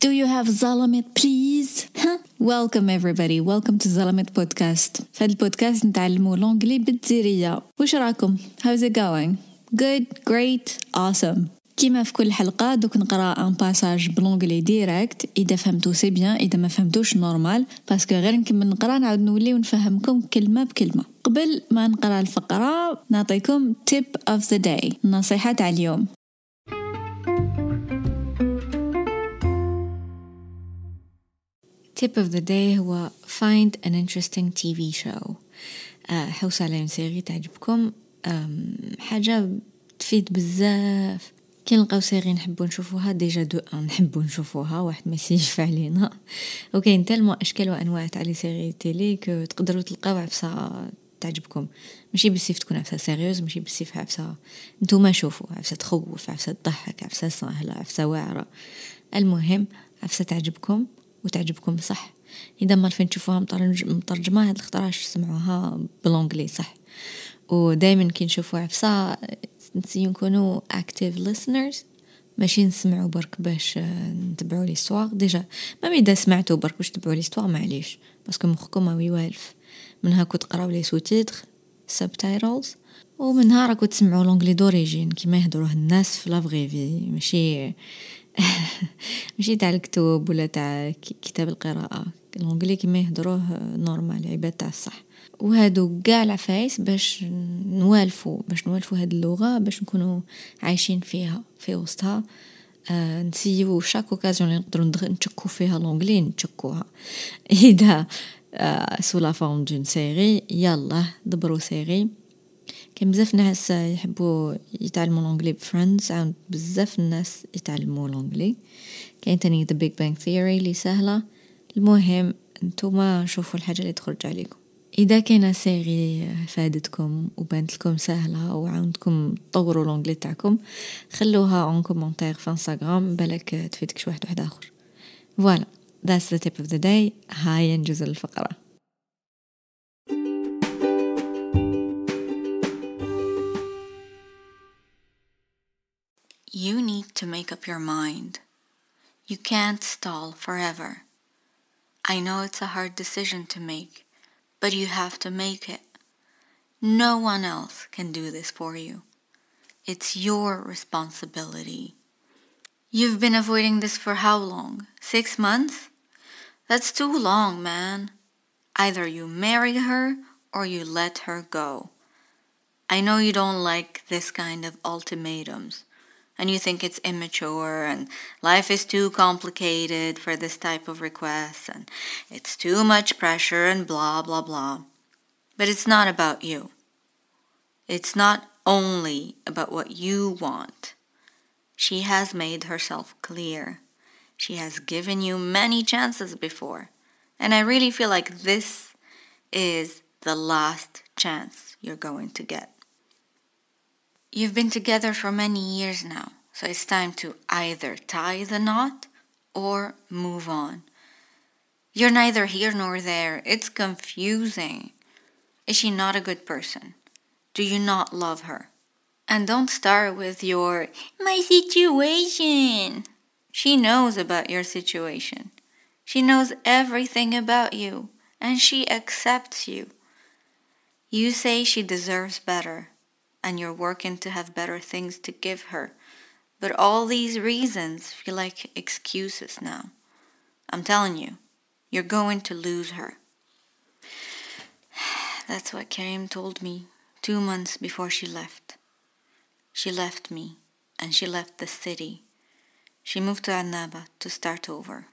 Do you have Zalamet please? Welcome everybody, welcome to Zalamet podcast. في هذا البودكاست نتعلموا l'anglais بالجزيرية. وش راكم؟ How's it going? Good, great, awesome. كيما في كل حلقة دوك نقرا un passage ب l'anglais direct اذا فهمتو c'est bien اذا ما فهمتوش normal parce que غير نكمل نقرا نعاود نولي ونفهمكم كلمة بكلمة قبل ما نقرا الفقرة نعطيكم tip of the day النصيحة تاع اليوم tip of the day هو find an interesting TV show. آه، حوس على série تعجبكم. حاجة تفيد بزاف. كي نلقاو série نحبو نشوفوها déjà d'un نحبو نشوفوها واحد ما يسيجف علينا وكاين tellement أشكال وأنواع تاع les séries telle que تقدروا تلقاو عفسة تعجبكم. ماشي بسيف تكون عفسة sérieuse ماشي بسيف عفسة نتوما شوفوا عفسة تخوف عفسة تضحك عفسة سهلة عفسة واعرة. المهم عفسة تعجبكم. وتعجبكم صح؟ إذا ما فين تشوفوها مترجمة هاد الخطرة سمعوها ب l'anglais صح؟ ودائما كي نشوفوا عفسة نسيو نكونوا active listeners ماشي نسمعوا برك باش نتبعوا l'histoire. déjà ما إذا سمعتوا برك باش تبعوا l'histoire معليش. parce que مخكم ما يوالف. منها كنت تقراو les sous-titres subtitles ومنها راكو تسمعوا l'anglais d'origine. كيما يهضروه الناس في la vraie vie ماشي ماشي تاع الكتب ولا تاع كتاب القراءة. l'anglais كيما يهضروه normal عباد تاع الصح. وهادو كاع العفايس باش نوالفو باش نوالفو هاد اللغة باش نكونو عايشين فيها في وسطها. آه نسيو chaque occasion اللي نقدروا نتشكو فيها l'anglais نتشكوها. إذا آه sous la forme d'une série يلا دبروا série كاين بزاف ناس يحبوا يتعلموا l'anglais ب Friends عاود بزاف الناس يتعلموا l'anglais كاين تاني The Big Bang Theory اللي سهله المهم نتوما شوفوا الحاجة اللي تخرج عليكم. إذا كاينة série فادتكم وبانت لكم سهله وعاودكم تطوروا l'anglais تاعكم خلوها en commentaire في انستغرام بالك تفيدك شي واحد واحد آخر. voilà that's the tip of the day. هاي نجوز الفقرة. You need to make up your mind. You can't stall forever. I know it's a hard decision to make, but you have to make it. No one else can do this for you. It's your responsibility. You've been avoiding this for how long? Six months? That's too long, man. Either you marry her or you let her go. I know you don't like this kind of ultimatums and you think it's immature and life is too complicated for this type of request and it's too much pressure and blah, blah, blah. But it's not about you. It's not only about what you want. She has made herself clear. She has given you many chances before. And I really feel like this is the last chance you're going to get. You've been together for many years now, so it's time to either tie the knot or move on. You're neither here nor there. It's confusing. Is she not a good person? Do you not love her? And don't start with your my situation. She knows about your situation. She knows everything about you and she accepts you. You say she deserves better and you're working to have better things to give her. But all these reasons feel like excuses now. I'm telling you, you're going to lose her. That's what Karim told me two months before she left. She left me and she left the city. She moved to Annaba to start over.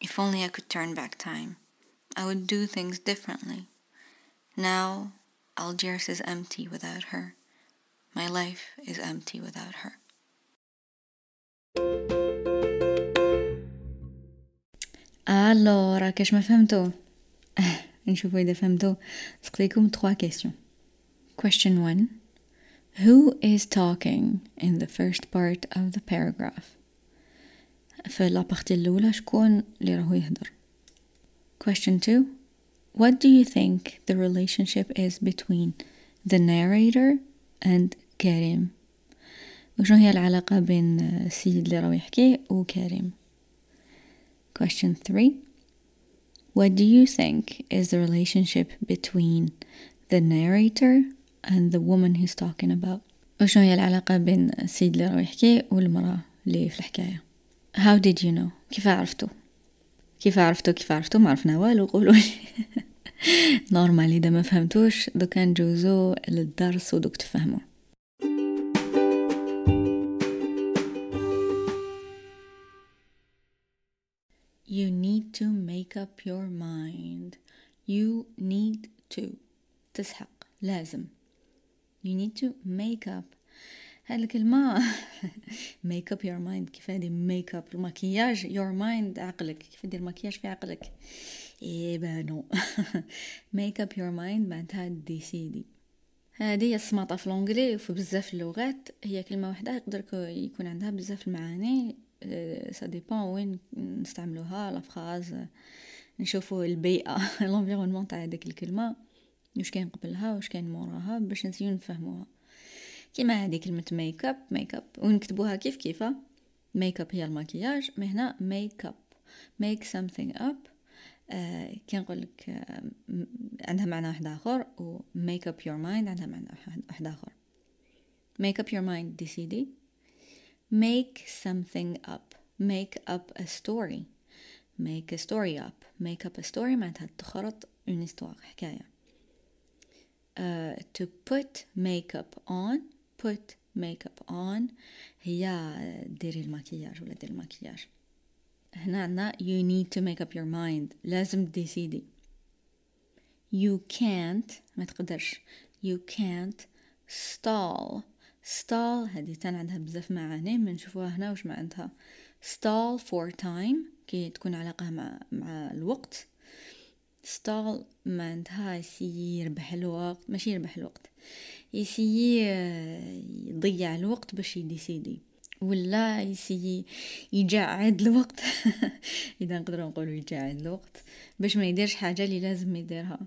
If only I could turn back time, I would do things differently. Now Algiers is empty without her. My life is empty without her. Alors, كاش ما فهمتو نشوفوا إذا فهمتو نسقسيكم 3 questions. Question 1 Who is talking in the first part of the paragraph? في لابارتي الأولى شكون اللي راهو يهدر Question 2 what do you think the relationship is between the narrator and كريم وشنو هي العلاقة بين السيد اللي راهو يحكي وكريم question three what do you think is the relationship between the narrator and the woman he's talking about وشنو هي العلاقة بين السيد اللي راهو يحكي والمرأة اللي في الحكاية how did you know كيف عرفتوا كيف عرفتوا كيف عرفتوا ما عرفنا والو قولوا نورمال إذا ما فهمتوش دوكا نجوزو للدرس ودوك تفهموا You need to make up your mind. You need to. تسحق. لازم. You need to make up. هاد الكلمة. Make up your mind. كيف هادي make up المكياج. Your mind. عقلك. كيف دير مكياج في عقلك؟ eh ben non make up your mind معناتها décider هذه السماطة في l'anglais وفي بزاف اللغات هي كلمة واحدة يقدر يكون عندها بزاف المعاني. ça dépend وين نستعملوها la phrase نشوفوا البيئة l'environnement تاع هذيك الكلمة. واش كاين قبلها واش كاين موراها باش نسيو نفهموها. كيما هذه كلمة make up make up ونكتبوها كيف كيفا make up هي المكياج mais هنا make up make something up آه كي نقول لك آه عندها معنى واحد آخر و make up your mind عندها معنى واحد آخر. make up your mind décider. make something up. make up a story. make a story up. make up a story معناتها تخرط une histoire حكاية. uh, to put makeup on put makeup on هي ديري المكياج ولا دير المكياج هنا عندنا you need to make up your mind. لازم ديسيدي you can't ما تقدرش. You can't stall. Stall هذه تان عندها بزاف معاني نشوفوها هنا وش معناتها. Stall for time كي تكون علاقة مع مع الوقت. Stall معناتها يسي يربح الوقت ماشي يربح الوقت. يسي يضيع الوقت باش يديسيدي. ولا يسي يجعد الوقت. إذا نقدروا نقولوا يجعد الوقت باش ما يديرش حاجة اللي لازم يديرها.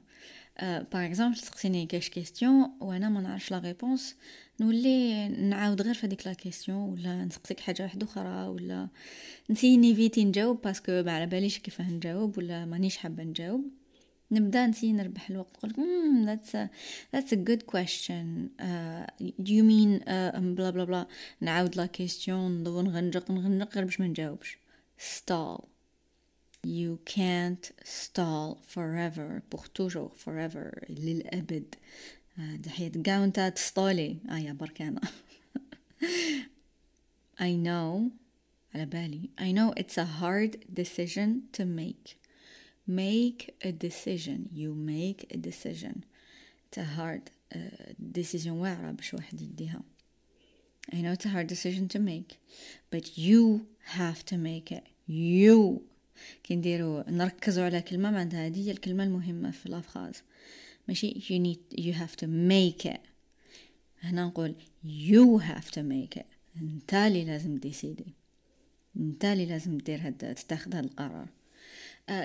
par exemple تسقسيني كاش question وأنا ما نعرفش la réponse نولي نعاود غير في هذيك la question ولا نسقسيك حاجة واحدة أخرى ولا نسي ن éviter نجاوب parce que ما على باليش كيفاه نجاوب ولا مانيش حابة نجاوب. نبدأ نسي نربح الوقت. نقول that's that's a good question do you mean blah blah blah نعاود la question ندور نغنجق نغنق غير باش ما نجاوبش. stall يو كانت ستال فوريفر بور توجور فوريفر للأبد. Uh, دحيت كاونتا تستولي ايا آه، بركانا I know على بالي. I know it's a hard decision to make make a decision you make a decision it's a hard uh, decision واعرة باش واحد يديها I know it's a hard decision to make but you have to make it you كي نديرو نركزو على كلمة معناتها هذه هي الكلمة المهمة في الأفخاز ماشي you need you have to make it هنا نقول you have to make it انت اللي لازم ديسيدي انت اللي لازم دير هاد تتاخد هاد القرار آه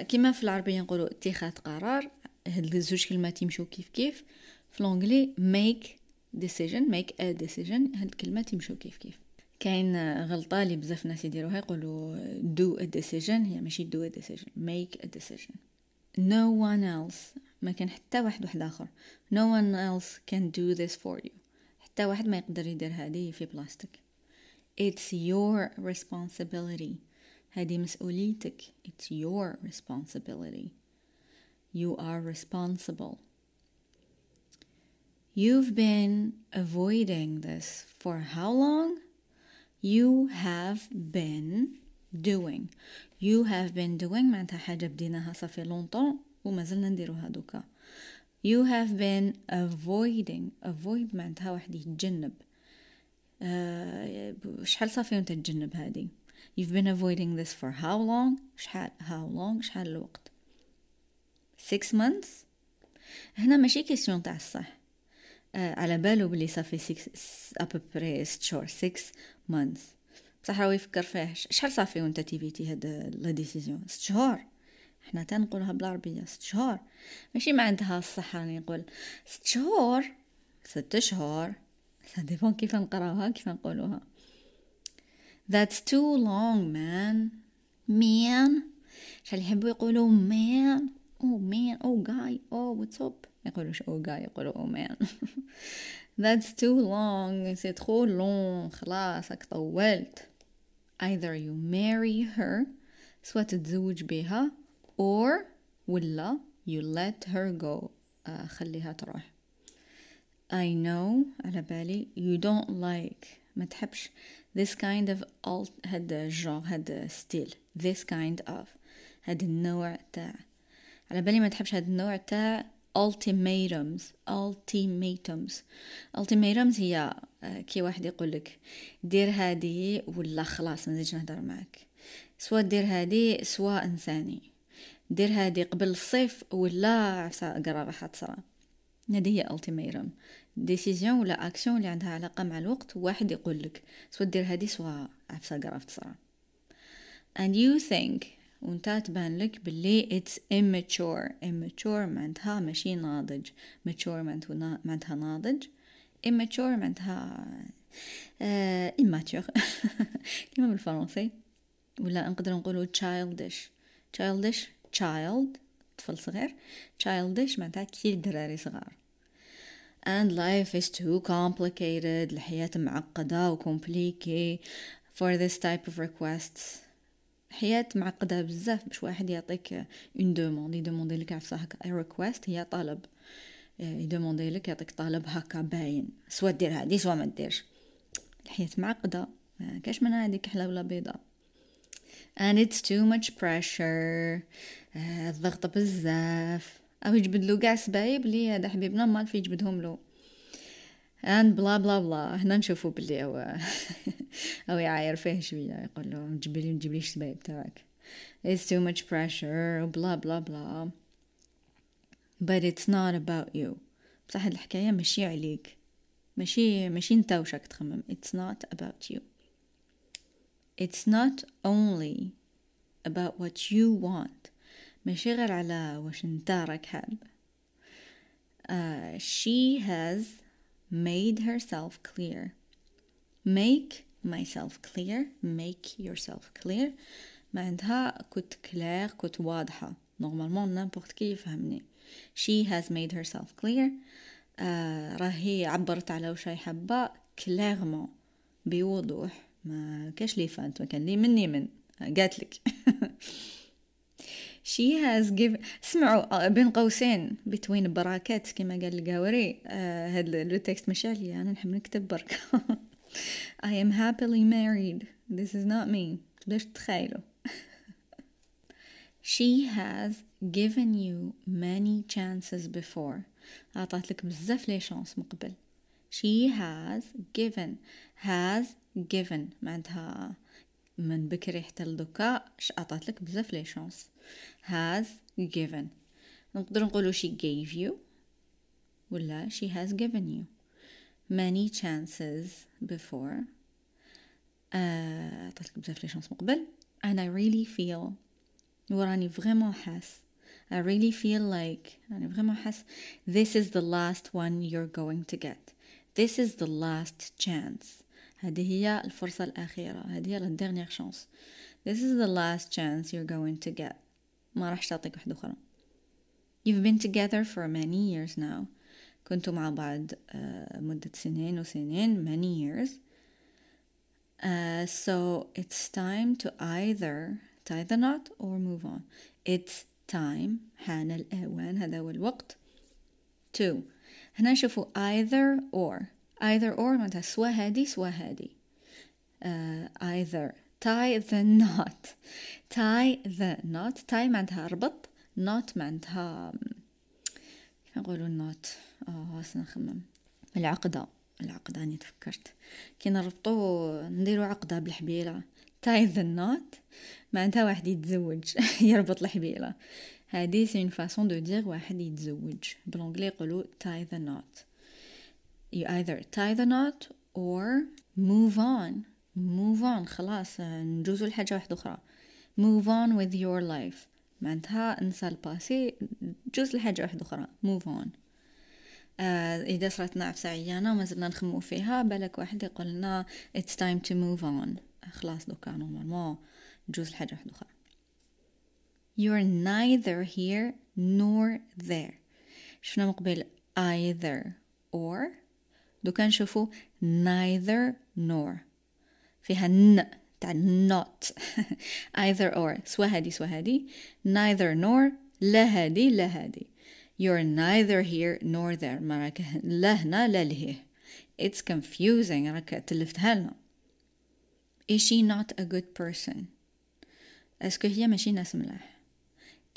كما في العربية نقولوا اتخاذ قرار هاد الزوج كلمات يمشوا كيف كيف في الانجلي make decision make a decision هاد الكلمات يمشوا كيف كيف. كاين غلطة اللي بزاف ناس يديروها يقولوا do a decision هي ماشي do a decision make a decision. No one else ما كان حتى واحد واحد آخر. No one else can do this for you. حتى واحد ما يقدر يدير هذه في بلاستيك it's your responsibility. هذه مسؤوليتك it's your responsibility you are responsible you've been avoiding this for how long you have been doing you have been doing معناتها حاجة بديناها صافي لونطون وما زلنا نديروها دوكا you have been avoiding avoid معناتها واحد يتجنب أه شحال صافي وانت تجنب هذه You've been avoiding this for how long? شحال how long? شحال الوقت? Six months? هنا ماشي question تاع الصح. آه على بالو بلي صافي 6 ابوبري 6 شهور 6 months بصح راهو يفكر فيه شحال صافي وانت ت éviter هاد la décision 6 شهور. حنا تنقولها بالعربية 6 شهور. ماشي معناتها الصح راني نقول 6 شهور. 6 شهور. ça dépend كيف نقراوها كيف نقولوها. That's too long man man شحال يحبوا يقولوا man oh man oh guy oh what's up يقولوش oh guy يقولوا oh man that's too long c'est trop long خلاص راك طولت either you marry her سواء تتزوج بها or ولا you let her go uh, خليها تروح I know على بالي you don't like ما تحبش This kind of alt هاد ال genre هاد style this kind of. هاد النوع تاع على بالي ما تحبش هاد النوع تاع ultimatums. Ultimatums. Ultimatums هي كي واحد يقول لك دير هذه ولا خلاص ما نزيدش نهضر معاك. سواء دير هذه سواء انساني. دير هذه قبل الصيف ولا عفسة أخرى راح تصرى. هذه هي ultimatum. décision ولا أكسيون اللي عندها علاقة مع الوقت واحد يقول لك سوا دير هذه سوا عفسة خرا تصرى and you think وانت تبان لك باللي it's immature. Immature معناتها ماشي ناضج. Mature معناتها ناضج. Immature معناتها uh, immature. كيما بالفرنسي. ولا نقدر نقولوا childish. Childish child طفل صغير. Childish معناتها كي الدراري صغار. And life is too complicated. الحياة معقدة و for this type of requests. حياة معقدة بزاف باش واحد يعطيك fr une demande يدوموندي لك عفسا هكا. request هي طلب. يدوموندي لك يعطيك طلب هكا باين. سوا دير هادي سوا ما ديرش. الحياة معقدة. كاش من هاديك حلا ولا بيضة. And it's too much pressure. الضغط بزاف. أو يجبدلو قاع سبايب لي هذا حبيبنا مال في يجبدهم له. And بلا بلا بلا هنا نشوفو بلي هو أو يعاير فيه شوية. يقول له جيب لي السبايب تاعك. It's too much pressure. بلا بلا بلا. But it's not about you. بصح هاد الحكاية ماشي عليك. ماشي ماشي نتا واش راك تخمم. It's not about you. It's not only about what you want. غير على واش نتا راك حاب uh, she has made herself clear. Make myself clear. Make yourself clear. معناتها كنت كلير كنت واضحة. normalement n'importe qui يفهمني. She has made herself clear. آه راهي عبرت على وش هي حابة. كليرمون بوضوح. ما كاش لي فانت ما كان لي مني من. قالت لك. she has given سمعوا بين قوسين between براكات كما قال القاوري آه هاد لو تكست ماشي عليا أنا نحب نكتب برك I am happily married. This is not me. تبداش تتخيلوا she has given you many chances before. عطات لك بزاف لي شانس من قبل. She has given. Has given. معناتها من بكري حتى لدوكا عطات لك بزاف لي شانس has given نقدر نقولو she gave you ولا she has given you many chances before عطاتلك بزاف لي شانس مقبل and I really feel وراني فريمون حاس I really feel like راني فريمون حاس this is the last one you're going to get this is the last chance هذه هي الفرصة الأخيرة هذه هي dernière chance this is the last chance you're going to get ما راح تعطيك واحدة أخرى You've been together for many years now كنتوا مع بعض uh, مدة سنين وسنين many years uh, so it's time to either tie the knot or move on it's time حان الأوان هذا هو الوقت to هنا نشوفوا either or either or معناتها سوا هادي سوا هادي. uh, either. Tie the knot. Tie the knot. Tie معناتها ربط knot معناتها كيف نقولوا knot آه نخمم العقدة. العقدة اني تفكرت. كي نربطو نديرو عقدة بالحبيلة. Tie the knot. معناتها واحد يتزوج. يربط الحبيلة. هادي c'est une façon de dire واحد يتزوج. بالانجلي يقولوا tie the knot. You either tie the knot or move on. Move on. خلاص نجوزو لحاجة واحدة أخرى. Move on with your life. معناتها انسى ال passé جوز لحاجة واحدة أخرى. Move on. آه إذا صارت عفسة عيانة وما زلنا نخممو فيها بالك واحد يقول لنا it's time to move on. خلاص donc normalement جوز لحاجة واحدة أخرى. You're neither here nor there. شفنا مقبل either or دوكا نشوفو neither nor فيها ن تاع not either or سوا هادي سوا هادي neither nor لا هادي لا هادي you're neither here nor there ما راك لا هنا لا لهيه it's confusing راك تلفتها لنا is she not a good person اسكو هي ماشي ناس ملاح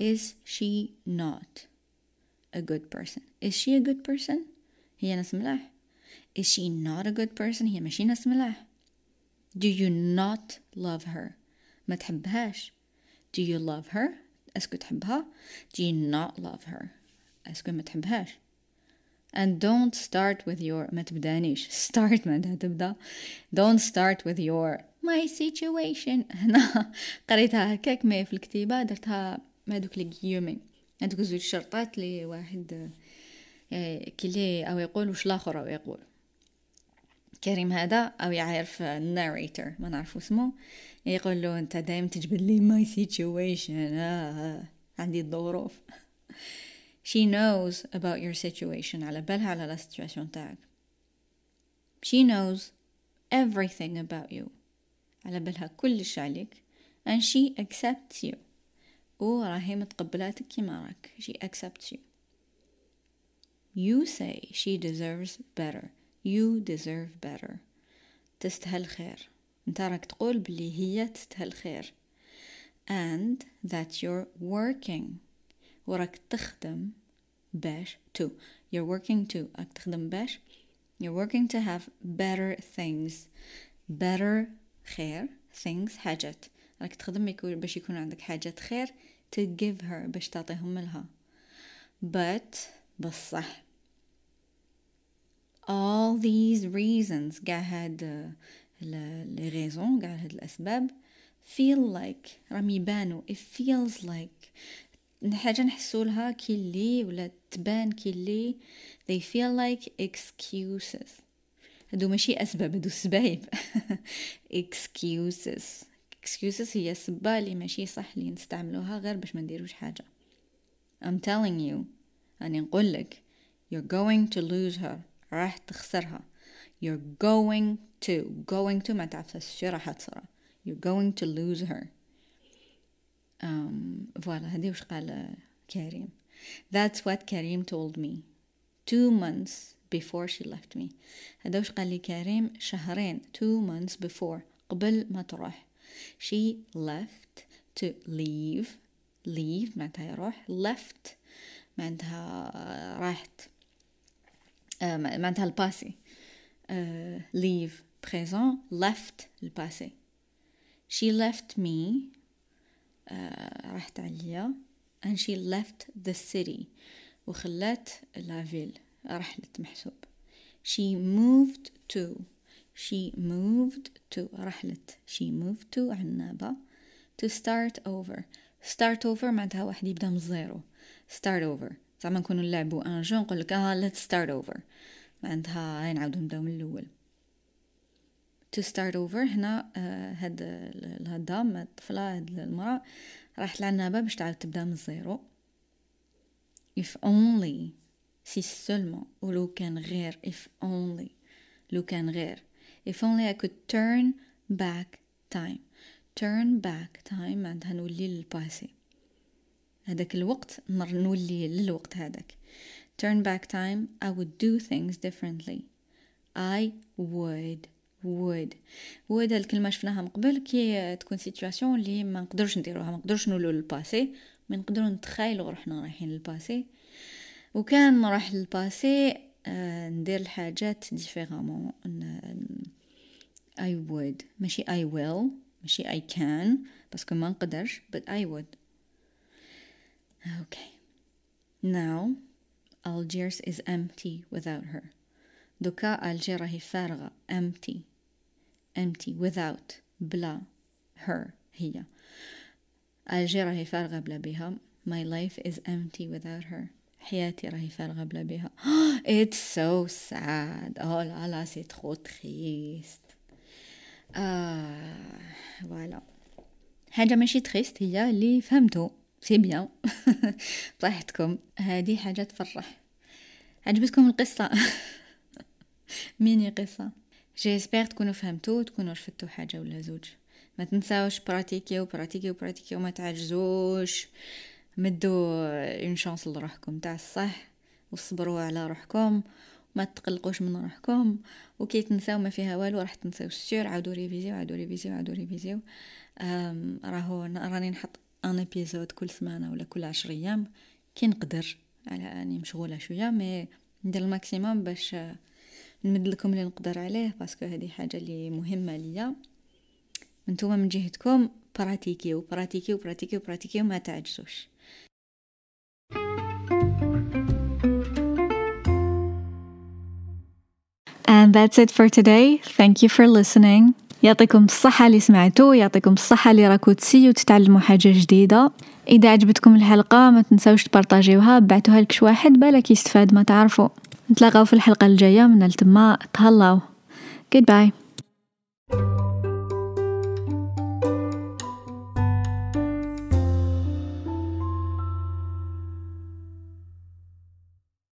is she not a good person is she a good person هي ناس ملاح is she not a good person? هي ماشي ناس ملاح do you not love her? ما تحبهاش do you love her? est-ce que تحبها do you not love her? est-ce que ما تحبهاش and don't start with your ما تبدانيش start معناتها تبدا don't start with your my situation. هنا قريتها هكاك ما في الكتيبة درتها هذوك les guillemets هذوك زوج شرطات لي واحد كي أو يقول وش الآخر أو يقول كريم هذا أو يعرف ال narrator ما نعرف اسمه. يقول له أنت دايما تجبد لي my situation آه عندي الظروف. She knows about your situation. على بالها على la situation تاعك she knows everything about you. على بالها كلش عليك. And she accepts you. وراهي متقبلاتك كيما راك she accepts you. You say she deserves better. You deserve better تستاهل خير انت راك تقول بلي هي تستاهل خير and that you're working وراك تخدم باش to you're working to راك تخدم باش you're working to have better things better خير things حاجات راك تخدم باش يكون عندك حاجات خير to give her باش تعطيهم لها but بصح all these reasons قاع هاد les raisons قاع هاد الأسباب feel like راهم يبانو it feels like. حاجة نحسولها كي اللي ولا تبان كي اللي. They feel like excuses. هادو ماشي أسباب هادو سبايب. Excuses. Excuses هي السبة اللي ماشي صح اللي نستعملوها غير باش ما نديروش حاجة. I'm telling you. أني نقول لك you're going to lose her. راح تخسرها you're going to going to ما تعرف شو راح تصير you're going to lose her um, فوالا هذه وش قال كريم that's what كريم told me two months before she left me هذا وش قال لي كريم شهرين two months before قبل ما تروح she left to leave leave معناتها يروح left معناتها راحت معناتها الباسي leave présent left الباسي she left me راحت عليا and she left the city وخلات la ville رحلت محسوب she moved to she moved to رحلت she moved to عنابة to start over start over معناتها واحد يبدا من ال zéro start over زعما نكونوا نلعبوا un jeu نقول لك آه let's start over. معناتها هاي نعاودو نبداو من الأول. To start over هنا آه هاد الهضام الطفلة هاد المرأة راحت لعنابة باش تعاود تبدأ من الزيرو. If only si seulement ولو كان غير. If only لو كان غير. If only I could turn back time. Turn back time معناتها نولي للباسي. هذاك الوقت نولي للوقت هذاك. Turn back time I would do things differently. I would would. would الكلمة شفناها من قبل كي تكون situation اللي ما نقدرش نديروها ما نقدرش نولو لل passé ما نقدروا نتخيلوا روحنا رايحين لل passé وكان نروح لل passé آه ندير الحاجات différemment I would. ماشي I will ماشي I can parce que ما نقدرش but I would. okay now Algiers is empty without her دوكا ألجير راهي فارغة empty empty without بلا her هي ألجير راهي فارغة بلا بها my life is empty without her حياتي راهي فارغة بلا بها it's so sad oh là là c'est trop triste آه فوالا حاجة ماشي تخيست هي اللي فهمتو سي بيان صحتكم هذه حاجة تفرح. عجبتكم القصة؟ ميني قصة. j'espère تكونوا فهمتوا تكونوا رفدتوا حاجة ولا زوج. ما تنساوش pratiquez pratiquez pratiquez ما تعجزوش. مدوا une chance لروحكم. تاع الصح. وصبروا على روحكم. ما تقلقوش من روحكم. وكي تنساو ما فيها والو راح تنساو. c'est sûr عاودوا révisez عاودوا révisez عاودوا révisez. راهو راني نحط un épisode كل سمانة ولا كل عشر أيام كي نقدر على أني مشغولة شوية mais ندير ال maximum باش نمد لكم اللي نقدر عليه parce que هذه حاجة اللي مهمة ليا نتوما من جهتكم pratiquez pratiquez pratiquez pratiquez ما تعجزوش And that's it for today. Thank you for listening. يعطيكم الصحة اللي سمعتوا يعطيكم الصحة اللي راكو تسيو تتعلموا حاجة جديدة. إذا عجبتكم الحلقة ما تنسوش تبارطاجيوها بعتوها لكش واحد بالك يستفاد ما تعرفوا. نتلاقاو في الحلقة الجاية من التما تهلاو. Goodbye.